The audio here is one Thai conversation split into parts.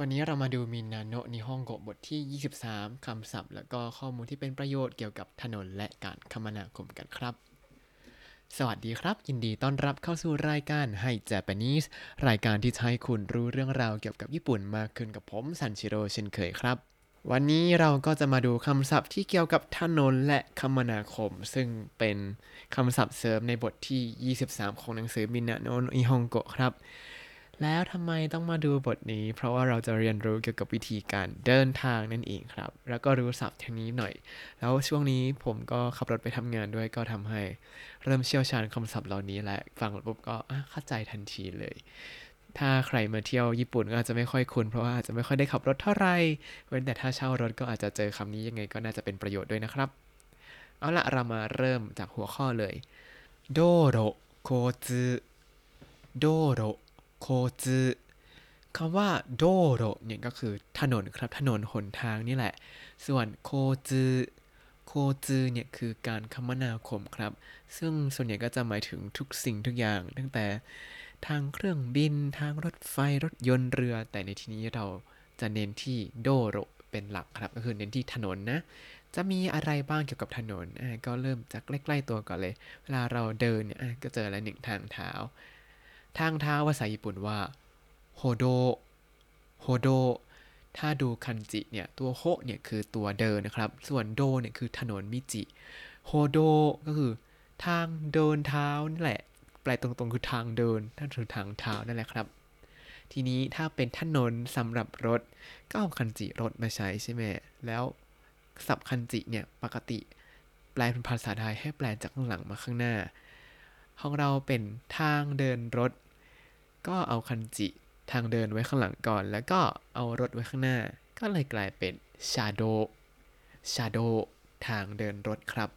วันนี้เรามาดูมินาโนะนิฮงโกบทที่ 23 คำศัพท์ แล้วก็ข้อมูลที่เป็นประโยชน์เกี่ยวกับถนนและการคมนาคมกันครับ สวัสดีครับ ยินดีต้อนรับเข้าสู่รายการให้ Japanese รายการที่จะให้คุณรู้เรื่องราวเกี่ยวกับญี่ปุ่นมากขึ้นกับผมซันชิโร่เช่นเคยครับ วันนี้เราก็จะมาดูคำศัพท์ที่เกี่ยวกับถนนและคมนาคม ซึ่งเป็นคำศัพท์เสริมในบทที่ 23 ของหนังสือมินาโนะนิฮงโกะครับ แล้วทำไมต้องมาดูบทนี้ เพราะว่าเราจะเรียนรู้เกี่ยวกับวิธีการเดินทางนั่นเองครับ แล้วก็รู้ศัพท์ทางนี้หน่อย แล้วช่วงนี้ผมก็ขับรถไปทำงานด้วยก็ทำให้ เริ่มเชี่ยวชาญคำศัพท์เหล่านี้แหละฟังปุ๊บก็เข้าใจทันทีเลย ถ้าใครมาเที่ยวญี่ปุ่นก็อาจจะไม่ค่อยคุ้นเพราะว่าอาจจะไม่ค่อยได้ขับรถเท่าไหร่เว้นแต่ถ้าเช่ารถก็อาจจะเจอคำนี้ยังไงก็น่าจะเป็นประโยชน์ด้วยนะครับ เอาละเรามาเริ่มจากหัวข้อเลยโดโรโคซึโดโร โคซึคำว่าโดโรเนี่ยก็คือถนนครับ ถนนหนทางนี่แหละ ส่วนโคซึโคซึเนี่ยคือการคมนาคมครับ ซึ่งส่วนใหญ่ก็จะหมายถึงทุกสิ่งทุกอย่าง ตั้งแต่ทางเครื่องบิน ทางรถไฟ รถยนต์เรือ แต่ในที่นี้เราจะเน้นที่โดโรเป็นหลักครับ ก็คือเน้นที่ถนนนะ จะมีอะไรบ้างเกี่ยวกับถนน ก็เริ่มจากใกล้ๆตัวก่อนเลย เวลาเราเดินเนี่ยก็เจออะไรหนึ่งทางเท้า ทางเท้าภาษาญี่ปุ่นว่าโฮโดโฮโดถ้าดูคันจิเนี่ยตัวโฮเนี่ยคือตัวเดินนะครับ ส่วนโดเนี่ยคือถนนมิจิโฮโดก็คือทางเดินเท้านี่แหละ แปลตรงๆคือทางเดินนั่นคือทางเท้านั่นแหละครับ ทีนี้ถ้าเป็นถนนสำหรับรถ ก็เอาคันจิรถมาใช้ใช่ไหมแล้วศัพท์คันจิเนี่ยปกติ แปลเป็นภาษาไทยให้แปลจากข้างหลังมาข้างหน้า ของเราเป็นทางเดินรถ ก็เอาคันจิทางเดินไว้ข้างหลังก่อน แล้วก็เอารถไว้ข้างหน้า ก็เลยกลายเป็นชาโดชาโดทางเดินรถครับ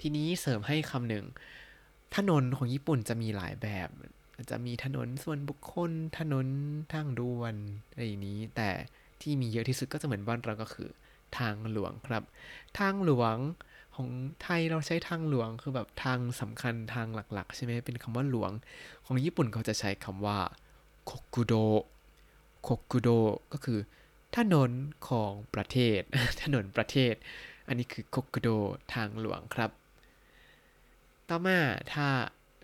ทีนี้เสริมให้คำหนึ่ง ถนนของญี่ปุ่นจะมีหลายแบบจจะมีถนนส่วนบุคคล ถนนทางด่วนอะไรอย่างนี้ แต่ที่มีเยอะที่สุดก็จะเหมือนบ้านเราก็คือ ทางหลวงครับ ทางหลวง ของไทยเราใช้ทางหลวงคือแบบทางสำคัญทางหลัก ๆ ใช่ไหมเป็นคำว่าหลวง ของญี่ปุ่นเขาจะใช้คำว่าโคกุโดโคกุโดก็คือถนนของประเทศ ถนนประเทศ อันนี้คือโคกุโดทางหลวงครับ ต่อมาถ้า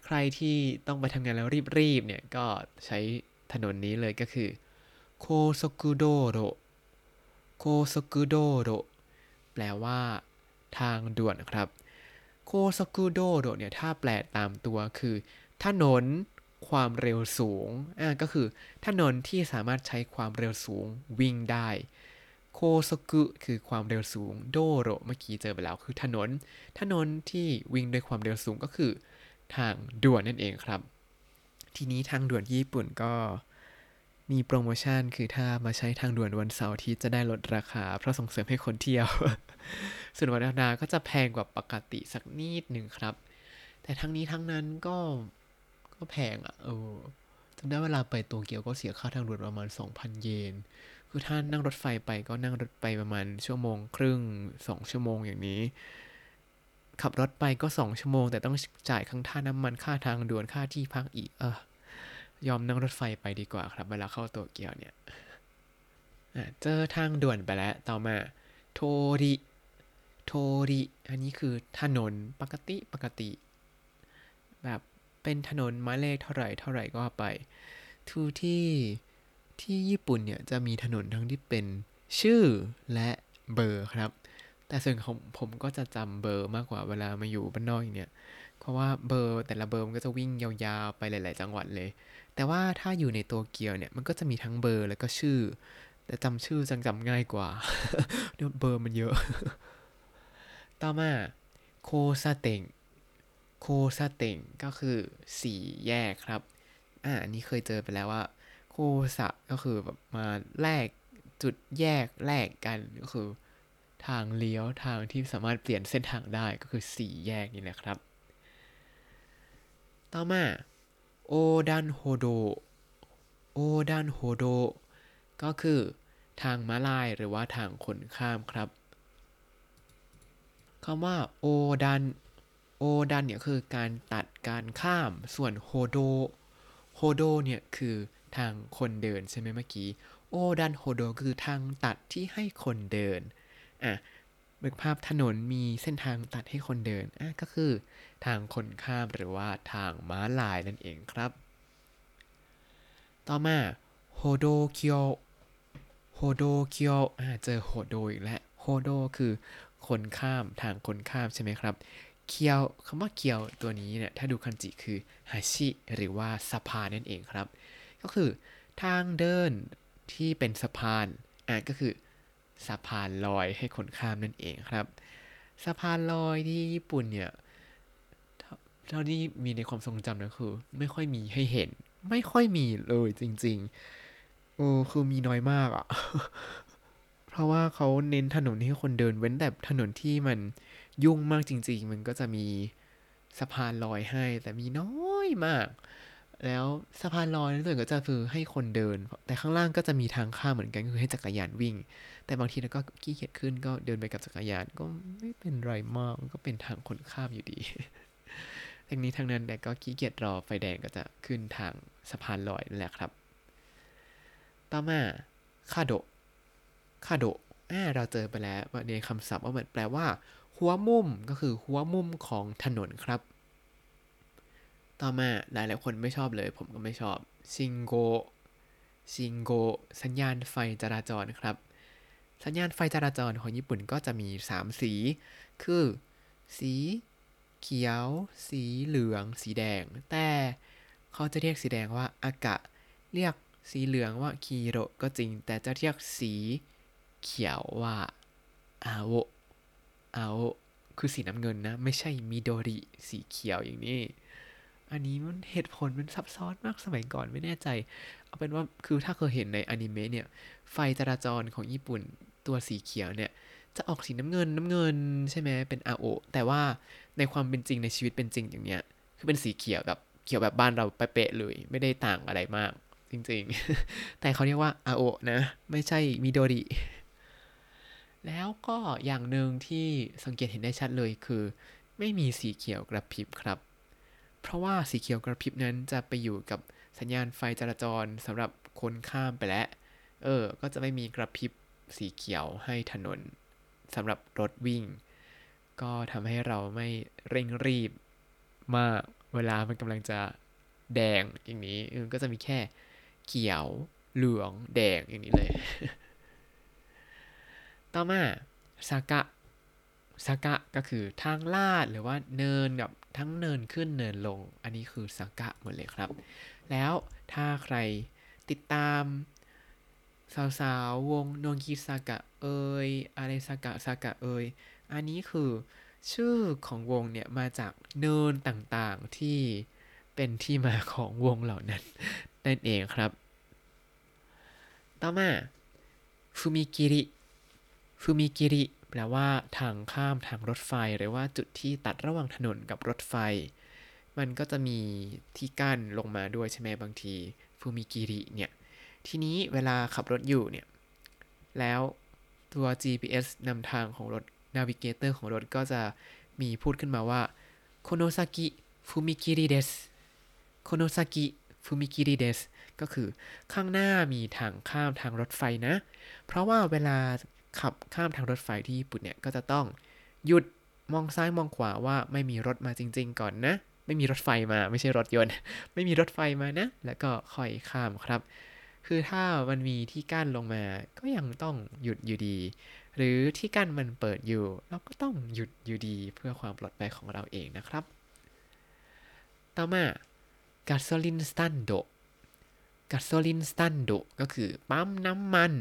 ใครที่ต้องไปทำงานแล้วรีบๆเนี่ยก็ใช้ถนนนี้เลยก็คือโคซกุโดโรโคซกุโดโรแปลว่า ทางด่วนครับโคซกุโดโรเนี่ยถ้าแปลตามตัวคือ ถนนความเร็วสูงอ่าก็คือถนนที่สามารถใช้ความเร็วสูงวิ่งได้โคซกุคือความเร็วสูงโดโรเมื่อกี้เจอไปแล้วคือถนน ถนนที่วิ่งด้วยความเร็วสูงก็คือ ทางด่วนนั่นเองครับ ทีนี้ทางด่วนญี่ปุ่นก็ มีโปรโมชั่นคือถ้ามาใช้ทางด่วนวันเสาร์อาที่จะได้ลดราคา เพราะส่งเสริมให้คนเที่ยว ส่วนวันธรรมดาก็จะแพงกว่าปกติสักนิดหนึ่งครับ แต่ทั้งนี้ทั้งนั้นก็ก็แพงอะเออจำได้เวลาไปโตเกียวก็เสียค่าทางด่วนประมาณ 2,000 เยน คือถ้านั่งรถไฟไปก็นั่งรถไปประมาณชั่วโมงครึ่งสองชั่วโมงอย่างนี้ ขับรถไปก็สองชั่วโมง แต่ต้องจ่ายค่าท่าน้ำมันค่าทางด่วนค่าที่พักอีก เออ ยอมนั่งรถไฟไปดีกว่าครับ เวลาเข้าโตเกียวเนี่ยเจอทางด่วนไปแล้ว ต่อมาโทริโทริอันนี้คือถนนปกติปกติ แบบเป็นถนนหมายเลขเท่าไหร่เท่าไหร่ก็ไปทูที่ที่ญี่ปุ่นเนี่ยจะมีถนนทั้งที่เป็นชื่อและเบอร์ครับ แต่ส่วนของผมก็จะจำเบอร์มากกว่าเวลามาอยู่บ้านนอกเนี่ย เพราะว่าเบอร์แต่ละเบอร์มันก็จะวิ่งยาวๆไปหลาย ๆ จังหวัดเลย แต่ว่าถ้าอยู่ในโตเกียวเนี่ยมันก็จะมีทั้งเบอร์แล้วก็ชื่อ แต่จำชื่อจังจำง่ายกว่าเนี่ยเบอร์มันเยอะ ต่อมาโคซาเต็งโคซาเต็งก็คือสี่แยกครับ อ่านนี้เคยเจอไปแล้วว่า โคซะก็คือแบบมาแลกจุดแยกแลกกันก็คือ ทางเลี้ยวทางที่สามารถเปลี่ยนเส้นทางได้ก็คือสี่แยกนี่แหละครับ ต่อมา โอดันโฮโด โอดันโฮโด ก็คือทางม้าลายหรือว่าทางคนข้ามครับคำว่าโอดัน โอดันเนี่ยคือการตัดการข้าม ส่วนโฮโด โฮโดเนี่ยคือทางคนเดินใช่ไหมเมื่อกี้ โอดันโฮโดคือทางตัดที่ให้คนเดิน อะ นึกภาพถนนมีเส้นทางตัดให้คนเดินอะก็คือทางคนข้ามหรือว่าทางม้าลายนั่นเองครับ ต่อมาโฮโดเคียวโฮโดเคียวอ่าเจอโฮโดอีกแล้วโฮโดคือคนข้ามทางคนข้ามใช่ไหมครับเคียวคำว่าเคียวตัวนี้เนี่ยถ้าดูคันจิคือฮาชิหรือว่าสะพานนั่นเองครับ ก็คือทางเดินที่เป็นสะพานอะก็คือ สะพานลอยให้คนข้ามนั่นเองครับ สะพานลอยที่ญี่ปุ่นเนี่ยเท่าที่มีในความทรงจำนะคือ ไม่ค่อยมีให้เห็น ไม่ค่อยมีเลยจริง ๆ โอ้คือมีน้อยมากอะ เพราะว่าเขาเน้นถนนให้คนเดินเว้นแต่ถนนที่มันยุ่งมากจริง ๆ มันก็จะมีสะพานลอยให้ แต่มีน้อยมาก แล้วสะพานลอยนั่นส่วนก็จะคือให้คนเดิน แต่ข้างล่างก็จะมีทางข้ามเหมือนกันคือให้จักรยานวิ่ง แต่บางทีเราก็ขี้เกียจขึ้นก็เดินไปกับจักรยานก็ไม่เป็นไรมากก็เป็นทางคนข้ามอยู่ดีทั้งนี้ทั้งนั้นแต่ก็ขี้เกียจรอไฟแดงก็จะขึ้นทางสะพานลอยนั่นแหละครับ ต่อมาคาโดคาโดอ่าเราเจอไปแล้วว่าในคำศัพท์ว่ามันแปลว่า หัวมุมก็คือหัวมุมของถนนครับ ต่อมาหลายหลายคนไม่ชอบเลย ผมก็ไม่ชอบซิงโกซิงโกสัญญาณไฟจราจรครับ สัญญาณไฟจราจรของญี่ปุ่นก็จะมี 3 สี คือ สีเขียว สีเหลือง สีแดง แต่เขาจะเรียกสีแดงว่าอากะ เรียกสีเหลืองว่าคีโรก็จริง แต่จะเรียกสีเขียวว่าอาโออาโอคือสีน้ำเงินนะ ไม่ใช่มิโดริ สีเขียวอย่างนี้ อันนี้มันเหตุผลมันซับซ้อนมากสมัยก่อนไม่แน่ใจ เอาเป็นว่าคือถ้าเคยเห็นในอนิเมะเนี่ย ไฟจราจรของญี่ปุ่นตัวสีเขียวเนี่ย จะออกสีน้ำเงินน้ำเงินใช่ไหมเป็นอาโอแต่ว่าในความเป็นจริงในชีวิตเป็นจริงอย่างเนี้ย คือเป็นสีเขียวแบบเขียวแบบบ้านเราเป๊ะเลย ไม่ได้ต่างอะไรมากจริงๆ แต่เขาเรียกว่าอาโอนะ ไม่ใช่มิโดริแล้วก็อย่างหนึ่งที่สังเกตเห็นได้ชัดเลยคือ ไม่มีสีเขียวกระพริบครับ เพราะว่าสีเขียวกระพริบนั้นจะไปอยู่กับสัญญาณไฟจราจรสำหรับคนข้ามไปแล้ว เออ ก็จะไม่มีกระพริบสีเขียวให้ถนนสำหรับรถวิ่ง ก็ทำให้เราไม่เร่งรีบมากเวลามันกำลังจะแดงอย่างนี้ก็จะมีแค่เขียวเหลืองแดงอย่างนี้เลย ต่อมาซากะซากะก็คือทางลาดหรือว่าเนินแบบ ทั้งเนินขึ้นเนินลง อันนี้คือซากะหมดเลยครับ แล้วถ้าใครติดตามสาวๆวงโนกิซากะเอยอะไรซากะซากะเอยอันนี้คือชื่อของวงเนี่ยมาจากเนินต่างๆที่เป็นที่มาของวงเหล่านั้นนั่นเองครับ ต่อมาฟูมิกิริฟูมิกิริ แปลว่าทางข้ามทางรถไฟ หรือว่าจุดที่ตัดระหว่างถนนกับรถไฟ มันก็จะมีที่กั้นลงมาด้วยใช่ไหมบางทีฟูมิกิริเนี่ยทีนี้เวลาขับรถอยู่เนี่ยแล้วตัว GPS นำทางของรถ Navigator ของรถก็จะมีพูดขึ้นมาว่าこの先踏切です この先踏切ですก็คือข้างหน้ามีทางข้ามทางรถไฟนะ เพราะว่าเวลา ขับข้ามทางรถไฟที่ญี่ปุ่นเนี่ยก็จะต้องหยุดมองซ้ายมองขวาว่าไม่มีรถมาจริง ๆ ก่อนนะ ไม่มีรถไฟมาไม่ใช่รถยนต์ ไม่มีรถไฟมานะ แล้วก็ค่อยข้ามครับ คือถ้ามันมีที่กั้นลงมาก็ยังต้องหยุดอยู่ดี หรือที่กั้นมันเปิดอยู่ เราก็ต้องหยุดอยู่ดีเพื่อความปลอดภัยของเราเองนะครับ ต่อมา g a s o l i n e stand g a s o l i n e stand ก็คือปั๊มน้ำมัน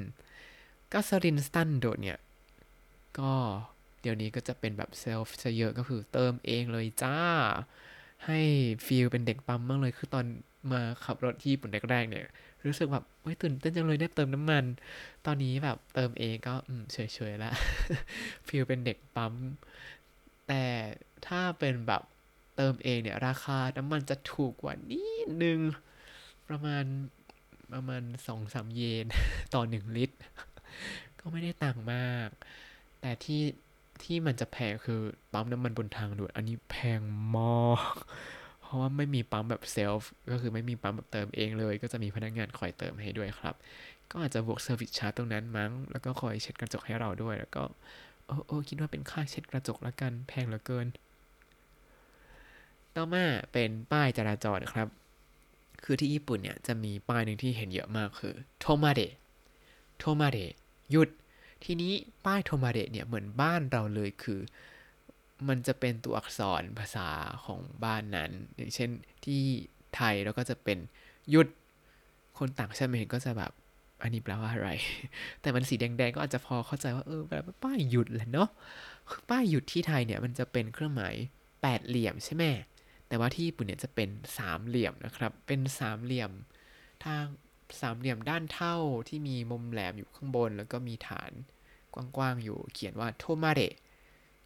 g a s o l i n e stand เนี่ย ก็เดี๋ยวนี้ก็จะเป็นแบบเซลฟ์ซะเยอะก็คือเติมเองเลยจ้า ให้ฟีลเป็นเด็กปั๊มมากเลยคือตอนมาขับรถที่ญี่ปุ่นแรกๆเนี่ย รู้สึกแบบเฮ้ยตื่นเต้นจังเลยได้เติมน้ำมัน ตอนนี้แบบเติมเองก็อืมเฉยๆแล้วฟีลเป็นเด็กปั๊ม แต่ถ้าเป็นแบบเติมเองเนี่ย ราคาน้ำมันจะถูกกว่านิดนึง ประมาณประมาณสองสามเยนต่อหนึ่งลิตร ก็ไม่ได้ต่างมาก แต่ที่ที่มันจะแพงคือปั๊มน้ำมันบนทางด่วนอันนี้แพงมากเพราะว่าไม่มีปั๊มแบบเซลฟ์ก็คือไม่มีปั๊มแบบเติมเองเลย ก็จะมีพนักงานคอยเติมให้ด้วยครับ ก็อาจจะบวกเซอร์วิสชาร์จตรงนั้นมั้ง แล้วก็คอยเช็ดกระจกให้เราด้วย แล้วก็โอ้โอ้คิดว่าเป็นค่าเช็ดกระจกละกันแพงเหลือเกิน ต่อมาเป็นป้ายจราจรครับ คือที่ญี่ปุ่นเนี่ยจะมีป้ายหนึ่งที่เห็นเยอะมากคือโทมาเดโทมาเด หยุด ทีนี้ป้ายโทมาเดเนี่ยเหมือนบ้านเราเลยคือ มันจะเป็นตัวอักษรภาษาของบ้านนั้น อย่างเช่นที่ไทยเราก็จะเป็นหยุด คนต่างชาติเห็นก็จะแบบอันนี้แปลว่าอะไร แต่มันสีแดงๆก็อาจจะพอเข้าใจว่าเออแบบป้ายหยุดแหละเนาะคือป้ายหยุดที่ไทยเนี่ยมันจะเป็นเครื่องหมายแปดเหลี่ยมใช่ไหมแต่ว่าที่ญี่ปุ่นเนี่ยจะเป็นสามเหลี่ยมนะครับ เป็นสามเหลี่ยมทาง สามเหลี่ยมด้านเท่าที่มีมุมแหลมอยู่ข้างบน แล้วก็มีฐานกว้างๆอยู่เขียนว่าโทมาเด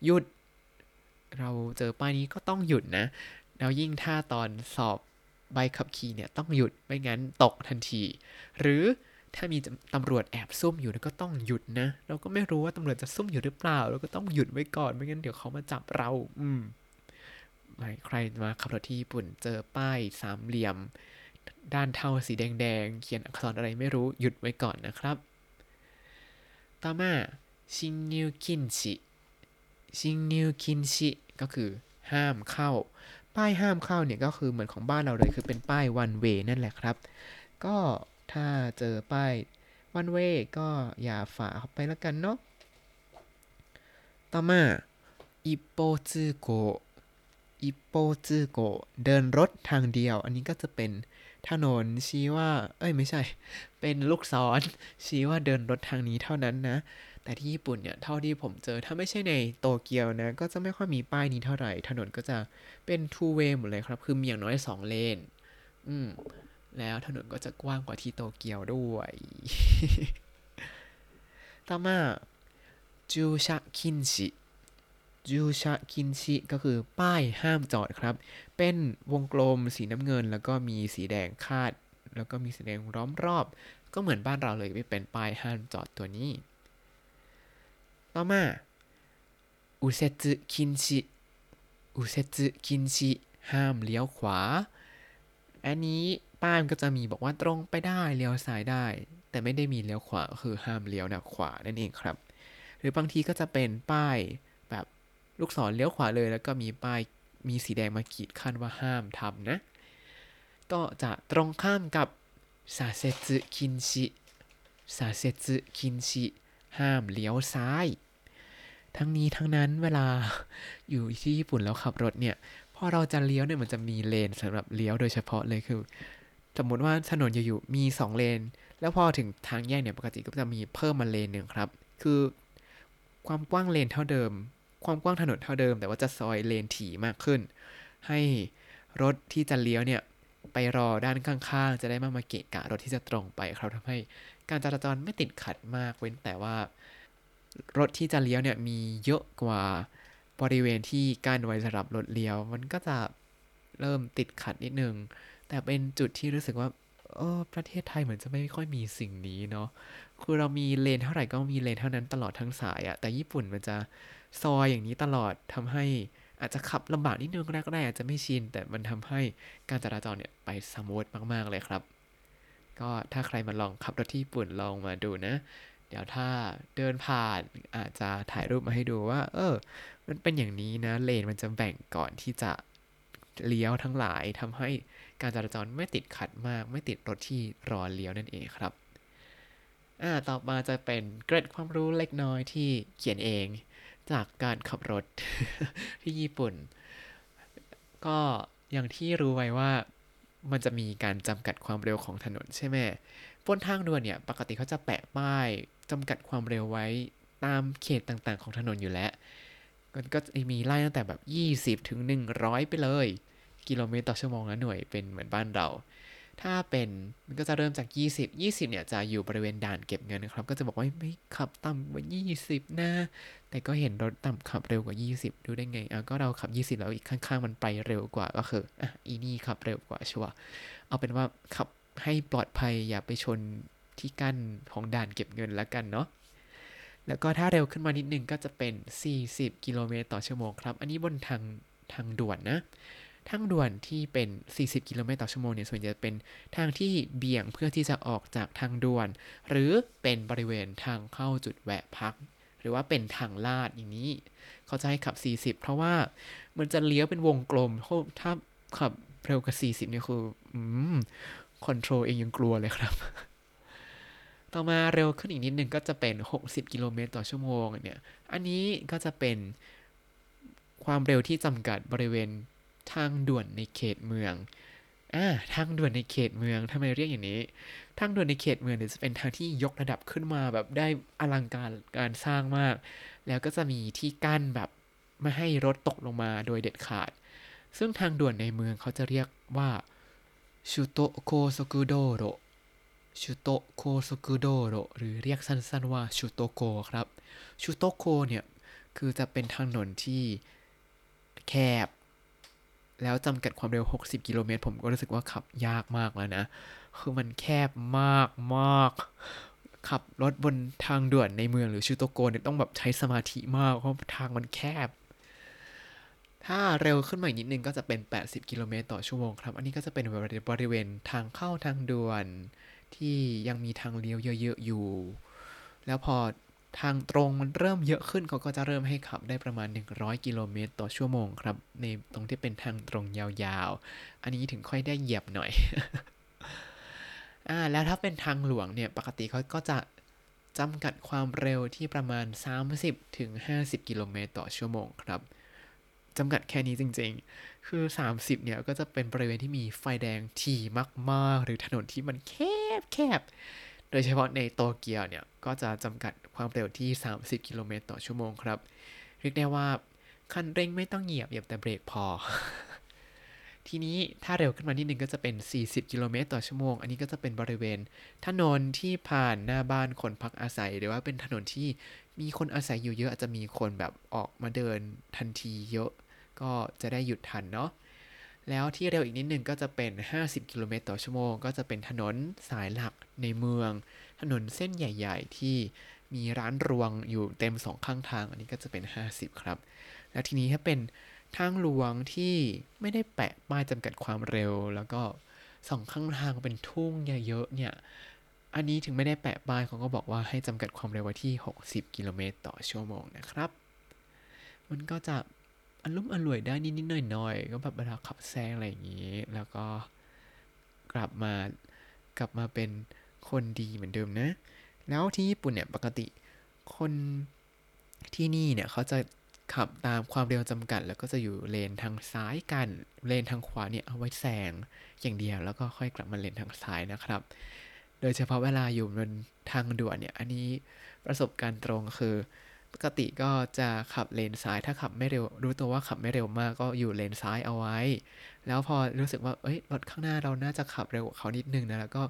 หยุด เราเจอป้ายนี้ก็ต้องหยุดนะ แล้วยิ่งถ้าตอนสอบใบขับขี่เนี่ยต้องหยุดไม่งั้นตกทันที หรือถ้ามีตำรวจแอบซุ่มอยู่ก็ต้องหยุดนะ เราก็ไม่รู้ว่าตำรวจจะซุ่มอยู่หรือเปล่า เราก็ต้องหยุดไว้ก่อนไม่งั้นเดี๋ยวเขามาจับเรา อืมไม่ใครมาขับรถที่ญี่ปุ่นเจอป้ายสามเหลี่ยม ด้านเท่าสีแดงๆ เขียนอักษรอะไรไม่รู้หยุดไว้ก่อนนะครับ ต่อมา進入禁止 進入禁止 ก็คือห้ามเข้า ป้ายห้ามเข้าเนี่ยก็คือเหมือนของบ้านเราเลยคือเป็นป้าย one way นั่นแหละครับ ก็ถ้าเจอป้าย one way ก็อย่าฝ่าเข้าไปแล้วกันเนาะ ต่อมาอิโปซึโกอิโปซึโกเดินรถทางเดียว อันนี้ก็จะเป็น ถนนชี้ว่า เอ้ยไม่ใช่ เป็นลูกศรชี้ว่าเดินรถทางนี้เท่านั้นนะ แต่ที่ญี่ปุ่นเนี่ยเท่าที่ผมเจอถ้าไม่ใช่ในโตเกียวนะ ก็จะไม่ค่อยมีป้ายนี้เท่าไหร่ ถนนก็จะเป็น two way หมดเลยครับ คือมีอย่างน้อยสองเลน อืม แล้วถนนก็จะกว้างกว่าที่โตเกียวด้วย ต่อมาจูชะคินชิจูชะคินชิก็คือป้ายห้ามจอดครับ เป็นวงกลมสีน้ำเงิน แล้วก็มีสีแดงคาด แล้วก็มีสีแดงล้อมรอบ ก็เหมือนบ้านเราเลยไม่เป็นป้ายห้ามจอดตัวนี้ ต่อมาอุเซจุคินชิอุเซจุคินชิห้ามเลี้ยวขวา อันนี้ป้ายมันก็จะมีบอกว่าตรงไปได้เลี้ยวซ้ายได้ แต่ไม่ได้มีเลี้ยวขวาคือห้ามเลี้ยวนะขวานั่นเองครับ หรือบางทีก็จะเป็นป้ายแบบลูกศรเลี้ยวขวาเลย แล้วก็มีป้าย มีสีแดงมาขีดขั้นว่าห้ามทำนะ ก็จะตรงข้ามกับซาเซจุคินชิซาเซจุคินชิห้ามเลี้ยวซ้าย ทั้งนี้ทั้งนั้นเวลาอยู่ที่ญี่ปุ่นแล้วขับรถเนี่ย พอเราจะเลี้ยวเนี่ยมันจะมีเลนสำหรับเลี้ยวโดยเฉพาะเลยคือ สมมติว่าถนนอยู่ๆมี2เลน แล้วพอถึงทางแยกเนี่ยปกติก็จะมีเพิ่มมาเลนหนึ่งครับ คือความกว้างเลนเท่าเดิม ความกว้างถนนเท่าเดิม แต่ว่าจะซอยเลนถี่มากขึ้น ให้รถที่จะเลี้ยวเนี่ยไปรอด้านข้างๆ จะได้ไม่มาเกะกะรถที่จะตรงไปครับทำให้การจราจรไม่ติดขัดมากเว้นแต่ว่า รถที่จะเลี้ยวเนี่ยมีเยอะกว่าบริเวณที่กั้นไว้สำหรับรถเลี้ยว มันก็จะเริ่มติดขัดนิดนึง แต่เป็นจุดที่รู้สึกว่าเออประเทศไทยเหมือนจะไม่ค่อยมีสิ่งนี้เนาะคือเรามีเลนเท่าไหร่ก็มีเลนเท่านั้นตลอดทั้งสายอะแต่ญี่ปุ่นมันจะ ซอยอย่างนี้ตลอดทำให้อาจจะขับลำบากนิดนึงแรกๆอาจจะไม่ชิน แต่มันทำให้การจราจรเนี่ยไปสมูทมากๆเลยครับ ก็ถ้าใครมาลองขับรถที่ญี่ปุ่นลองมาดูนะ เดี๋ยวถ้าเดินผ่านอาจจะถ่ายรูปมาให้ดูว่า เออ มันเป็นอย่างนี้นะเลนมันจะแบ่งก่อนที่จะเลี้ยวทั้งหลายทำให้การจราจรไม่ติดขัดมาก ไม่ติดรถที่รอเลี้ยวนั่นเองครับอ่าต่อมาจะเป็นเกร็ดความรู้เล็กน้อยที่เขียนเอง จากการขับรถที่ญี่ปุ่น ก็อย่างที่รู้ไว้ว่ามันจะมีการจำกัดความเร็วของถนนใช่ไหมบนทางด่วนเนี่ย ปกติเขาจะแปะป้ายจำกัดความเร็วไว้ตามเขตต่างๆ ของถนนอยู่แล้ว มันก็จะมีไล่ตั้งแต่แบบ 20 ถึง 100 ไปเลย กิโลเมตรต่อชั่วโมงนะหน่วยเป็นเหมือนบ้านเรา ถ้าเป็นมันก็จะเริ่มจาก 20 20เนี่ยจะอยู่บริเวณด่านเก็บเงินนะครับ ก็จะบอกว่าไม่ขับต่ำกว่า 20 นะ แต่ก็เห็นรถต่ำขับเร็วกว่า 20 ดูได้ไงอะก็เราขับ 20 แล้วอีกข้างๆ มันไปเร็วกว่าก็คืออะอีนี่ขับเร็วกว่าชัวเอาเป็นว่าขับให้ปลอดภัยอย่าไปชนที่กั้นของด่านเก็บเงินแล้วกันเนาะแล้วก็ถ้าเร็วขึ้นมานิดนึงก็จะเป็น 40 กิโลเมตรต่อชั่วโมงครับ อันนี้บนทางทางด่วนนะ ทางด่วนที่เป็น 40 กิโลเมตรต่อชั่วโมงเนี่ยส่วนใหญ่จะเป็นทางที่เบี่ยงเพื่อที่จะออกจากทางด่วน หรือเป็นบริเวณทางเข้าจุดแวะพัก หรือว่าเป็นทางลาดอย่างนี้ เขาจะให้ขับ 40 เพราะว่ามันจะเลี้ยวเป็นวงกลมถ้าขับเร็วกว่า40เนี่ยคืออืมคอนโทรลเองยังกลัวเลยครับ ต่อมาเร็วขึ้นอีกนิดนึงก็จะเป็น 60 กิโลเมตรต่อชั่วโมงเนี่ย อันนี้ก็จะเป็นความเร็วที่จำกัดบริเวณ ทางด่วนในเขตเมืองอ่าทางด่วนในเขตเมืองทำไมเรียกอย่างนี้ ทางด่วนในเขตเมืองเนี่ยจะเป็นทางที่ยกระดับขึ้นมาแบบได้อลังการการสร้างมาก แล้วก็จะมีที่กั้นแบบไม่ให้รถตกลงมาโดยเด็ดขาด ซึ่งทางด่วนในเมืองเขาจะเรียกว่าชูโตโคโซกุโดโรชูโตโคโซกุโดโรหรือเรียกสั้นๆว่าชูโตโกครับชูโตโกเนี่ย คือจะเป็นทางถนนที่แคบ แล้วจำกัดความเร็ว 60 กิโลเมตร ผมก็รู้สึกว่าขับยากมากแล้วนะ คือมันแคบมากมากขับรถบนทางด่วนในเมืองหรือชูโตโกเนี่ยต้องแบบใช้สมาธิมากเพราะทางมันแคบ ถ้าเร็วขึ้นมาอีกนิดนึงก็จะเป็น 80 กิโลเมตรต่อชั่วโมงครับ อันนี้ก็จะเป็นบริเวณทางเข้าทางด่วนที่ยังมีทางเลี้ยวเยอะๆอยู่ แล้วพอ ทางตรงมันเริ่มเยอะขึ้นเขาก็จะเริ่มให้ขับได้ประมาณ 100 กิโลเมตรต่อชั่วโมงครับ ในตรงที่เป็นทางตรงยาวๆ อันนี้ถึงค่อยได้เหยียบหน่อย อ่า แล้วถ้าเป็นทางหลวงเนี่ย ปกติเขาก็จะจำกัดความเร็วที่ประมาณ 30ถึง50 กิโลเมตรต่อชั่วโมงครับจำกัดแค่นี้จริงๆ คือ 30 เนี่ย ก็จะเป็นบริเวณที่มีไฟแดงถี่มาก ๆ หรือถนนที่มันแคบแคบ โดยเฉพาะในโตเกียวเนี่ย ก็จะจำกัดความเร็วที่ 30 กิโลเมตรต่อชั่วโมงครับ เรียกได้ว่าคันเร่งไม่ต้องเหยียบเหยียบแต่เบรกพอ ทีนี้ถ้าเร็วขึ้นมานิดนึงก็จะเป็น 40 กิโลเมตรต่อชั่วโมง อันนี้ก็จะเป็นบริเวณ ถนนที่ผ่านหน้าบ้านคนพักอาศัย หรือว่าเป็นถนนที่มีคนอาศัยอยู่เยอะอาจจะมีคนแบบออกมาเดินทันทีเยอะ ก็จะได้หยุดทันเนาะ แล้วที่เร็วอีกนิดนึงก็จะเป็น 50 กิโลเมตรต่อชั่วโมง ก็จะเป็นถนนสายหลักในเมือง ถนนเส้นใหญ่ ๆ ที่มีร้านรวงอยู่เต็มสองข้างทาง อันนี้ก็จะเป็น 50 ครับ แล้วทีนี้ถ้าเป็นทางหลวงที่ไม่ได้แปะป้ายจำกัดความเร็ว แล้วก็สองข้างทางเป็นทุ่งเยอะๆเนี่ย อันนี้ถึงไม่ได้แปะป้ายเขาก็บอกว่าให้จำกัดความเร็วไว้ที่ 60 กิโลเมตรต่อชั่วโมงนะครับ มันก็จะ อารมณ์อร่วยได้นิดๆหน่อยๆก็แบบเวลาขับแซงอะไรอย่างนี้ แล้วก็กลับมากลับมาเป็นคนดีเหมือนเดิมนะ แล้วที่ญี่ปุ่นเนี่ยปกติคนที่นี่เนี่ยเขาจะขับตามความเร็วจำกัด แล้วก็จะอยู่เลนทางซ้ายกัน เลนทางขวาเนี่ยเอาไว้แซงอย่างเดียว แล้วก็ค่อยกลับมาเลนทางซ้ายนะครับ โดยเฉพาะเวลาอยู่บนทางด่วนเนี่ย อันนี้ประสบการณ์ตรงคือ ปกติก็จะขับเลนซ้ายถ้าขับไม่เร็ว รู้ตัวว่าขับไม่เร็วมากก็อยู่เลนซ้ายเอาไว้ แล้วพอรู้สึกว่าเอ้ยรถข้างหน้าเราน่าจะขับเร็วกว่าเขานิดนึงนะแล้วก็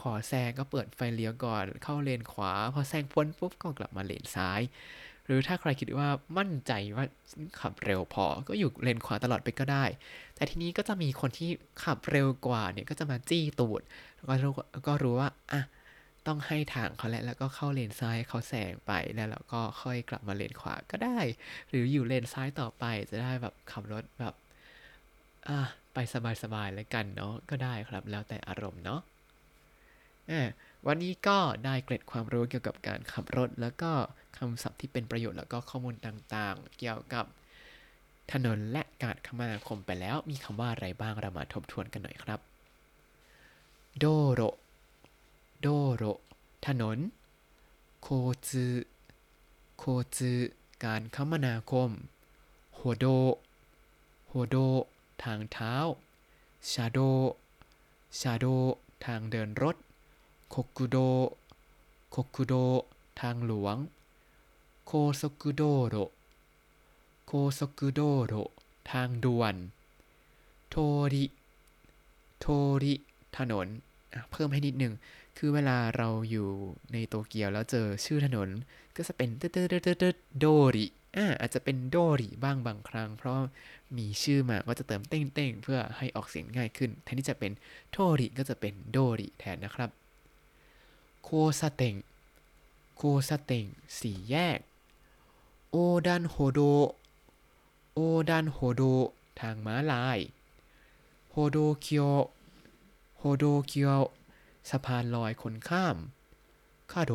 ขอแซงก็เปิดไฟเลี้ยวก่อน เข้าเลนขวา พอแซงพ้นปุ๊บก็กลับมาเลนซ้าย หรือถ้าใครคิดว่ามั่นใจว่าขับเร็วพอก็อยู่เลนขวาตลอดไปก็ได้ แต่ทีนี้ก็จะมีคนที่ขับเร็วกว่าเนี่ยก็จะมาจี้ตูดแล้วก็รู้ก็รู้ว่าอะ ต้องให้ทางเขาแหละแล้วก็เข้าเลนซ้ายเขาแซงไปแล้วเราก็ค่อยกลับมาเลนขวาก็ได้ หรืออยู่เลนซ้ายต่อไปจะได้แบบขับรถแบบอะไปสบายๆแล้วกันเนาะก็ได้ครับแล้วแต่อารมณ์เนาะวันนี้ก็ได้เกร็ดความรู้เกี่ยวกับการขับรถ แล้วก็คำศัพท์ที่เป็นประโยชน์แล้วก็ข้อมูลต่างๆ เกี่ยวกับถนนและการคมนาคมไปแล้วมีคำว่าอะไรบ้างเรามาทบทวนกันหน่อยครับ โดโร โดโรถนน โคจืโคจืการคมนาคม โฮโด โฮโด ทางเท้า ชาโด ชาโด ทางเดินรถ โคกุโด โคกุโด ทางหลวง โคซกุโดโร โคซกุโดโร ทางด่วน โทริ โทริ ถนน เพิ่มให้นิดนึง คือเวลาเราอยู่ในโตเกียวแล้วเจอชื่อถนน ก็จะเป็นเตเตเตเตโดริอ่าอาจจะเป็นโดริบ้างบางครั้ง เพราะมีชื่อมาก็จะเติมเต้งเต้งเพื่อให้ออกเสียงง่ายขึ้น แทนที่จะเป็นโทริก็จะเป็นโดริแทนนะครับโคซาเต็งโคซาเต็งสี่แยกโอดันโฮโดโอดันโฮโดทางม้าลายโฮโดเกียวโฮโดเกียว สะพานลอยคนข้ามคาโด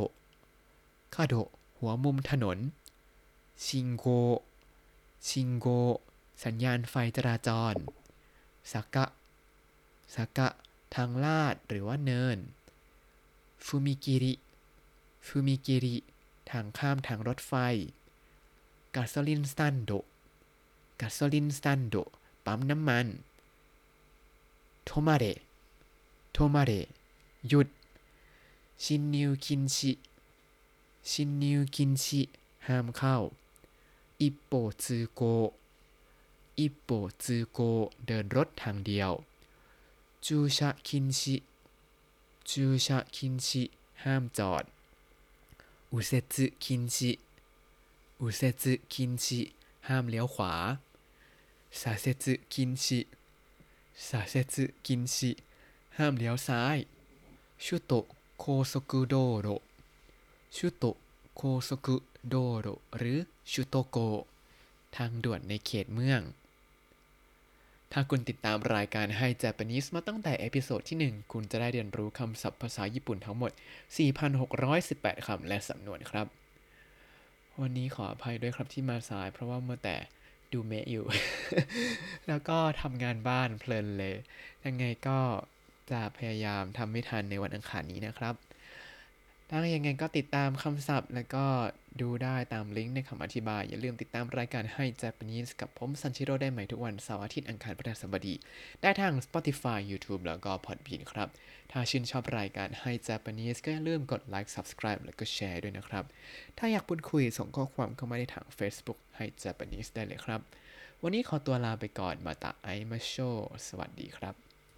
คาโดหัวมุมถนน 信号 信号 สัญญาณไฟจราจรสักะสักะ ทางลาดหรือว่าเนิน ฟูมิกิริ ฟูมิกิริ ทางข้ามทางรถไฟ ガソリンスタンド ガソリンスタンド ปั๊มน้ำมัน 止まれ 止まれ หยุด 進入禁止 進入禁止 ห้ามเข้า อิปโปซูโก อิปโปซูโก เดินรถทางเดียว 駐車禁止 駐車禁止 ห้ามจอด 右折禁止 右折禁止 ห้ามเลี้ยวขวา 左折禁止左折禁止 ห้ามเลี้ยวซ้าย 首都高速道路 首都高速道路 หรือ 首都高 ทางด่วนในเขตเมือง ถ้าคุณติดตามรายการให้ Japanese มาตั้งแต่ episode ที่ 1 คุณจะได้เรียนรู้คำศัพท์ภาษาญี่ปุ่นทั้งหมด 4,618 คำและสำนวนครับ วันนี้ขออภัยด้วยครับที่มาสาย เพราะว่าเมื่อแต่ดูเมะอยู่ แล้วก็ทำงานบ้านเพลินเลย ยังไงก็ จะพยายามทำไม่ทันในวันอังคารนี้นะครับถ้ายังไงก็ติดตามคำศัพท์ แล้วก็ดูได้ตามลิงก์ในคำอธิบาย อย่าลืมติดตามรายการให้ Japanese กับผมซันชิโร่ได้ใหม่ทุกวันเสาร์อาทิตย์อังคารพฤหัสบดี ได้ทาง Spotify YouTube แล้วก็ Podbean ครับ ถ้าชื่นชอบรายการให้ Japanese ก็อย่าลืมกดไลค์ Subscribe แล้วก็แชร์ด้วยนะครับ ถ้าอยากพูดคุยส่งข้อความเข้ามาได้ทาง Facebook ให้ Japanese ได้เลยครับ วันนี้ขอตัวลาไปก่อนมาตาไอมาโชสวัสดีครับ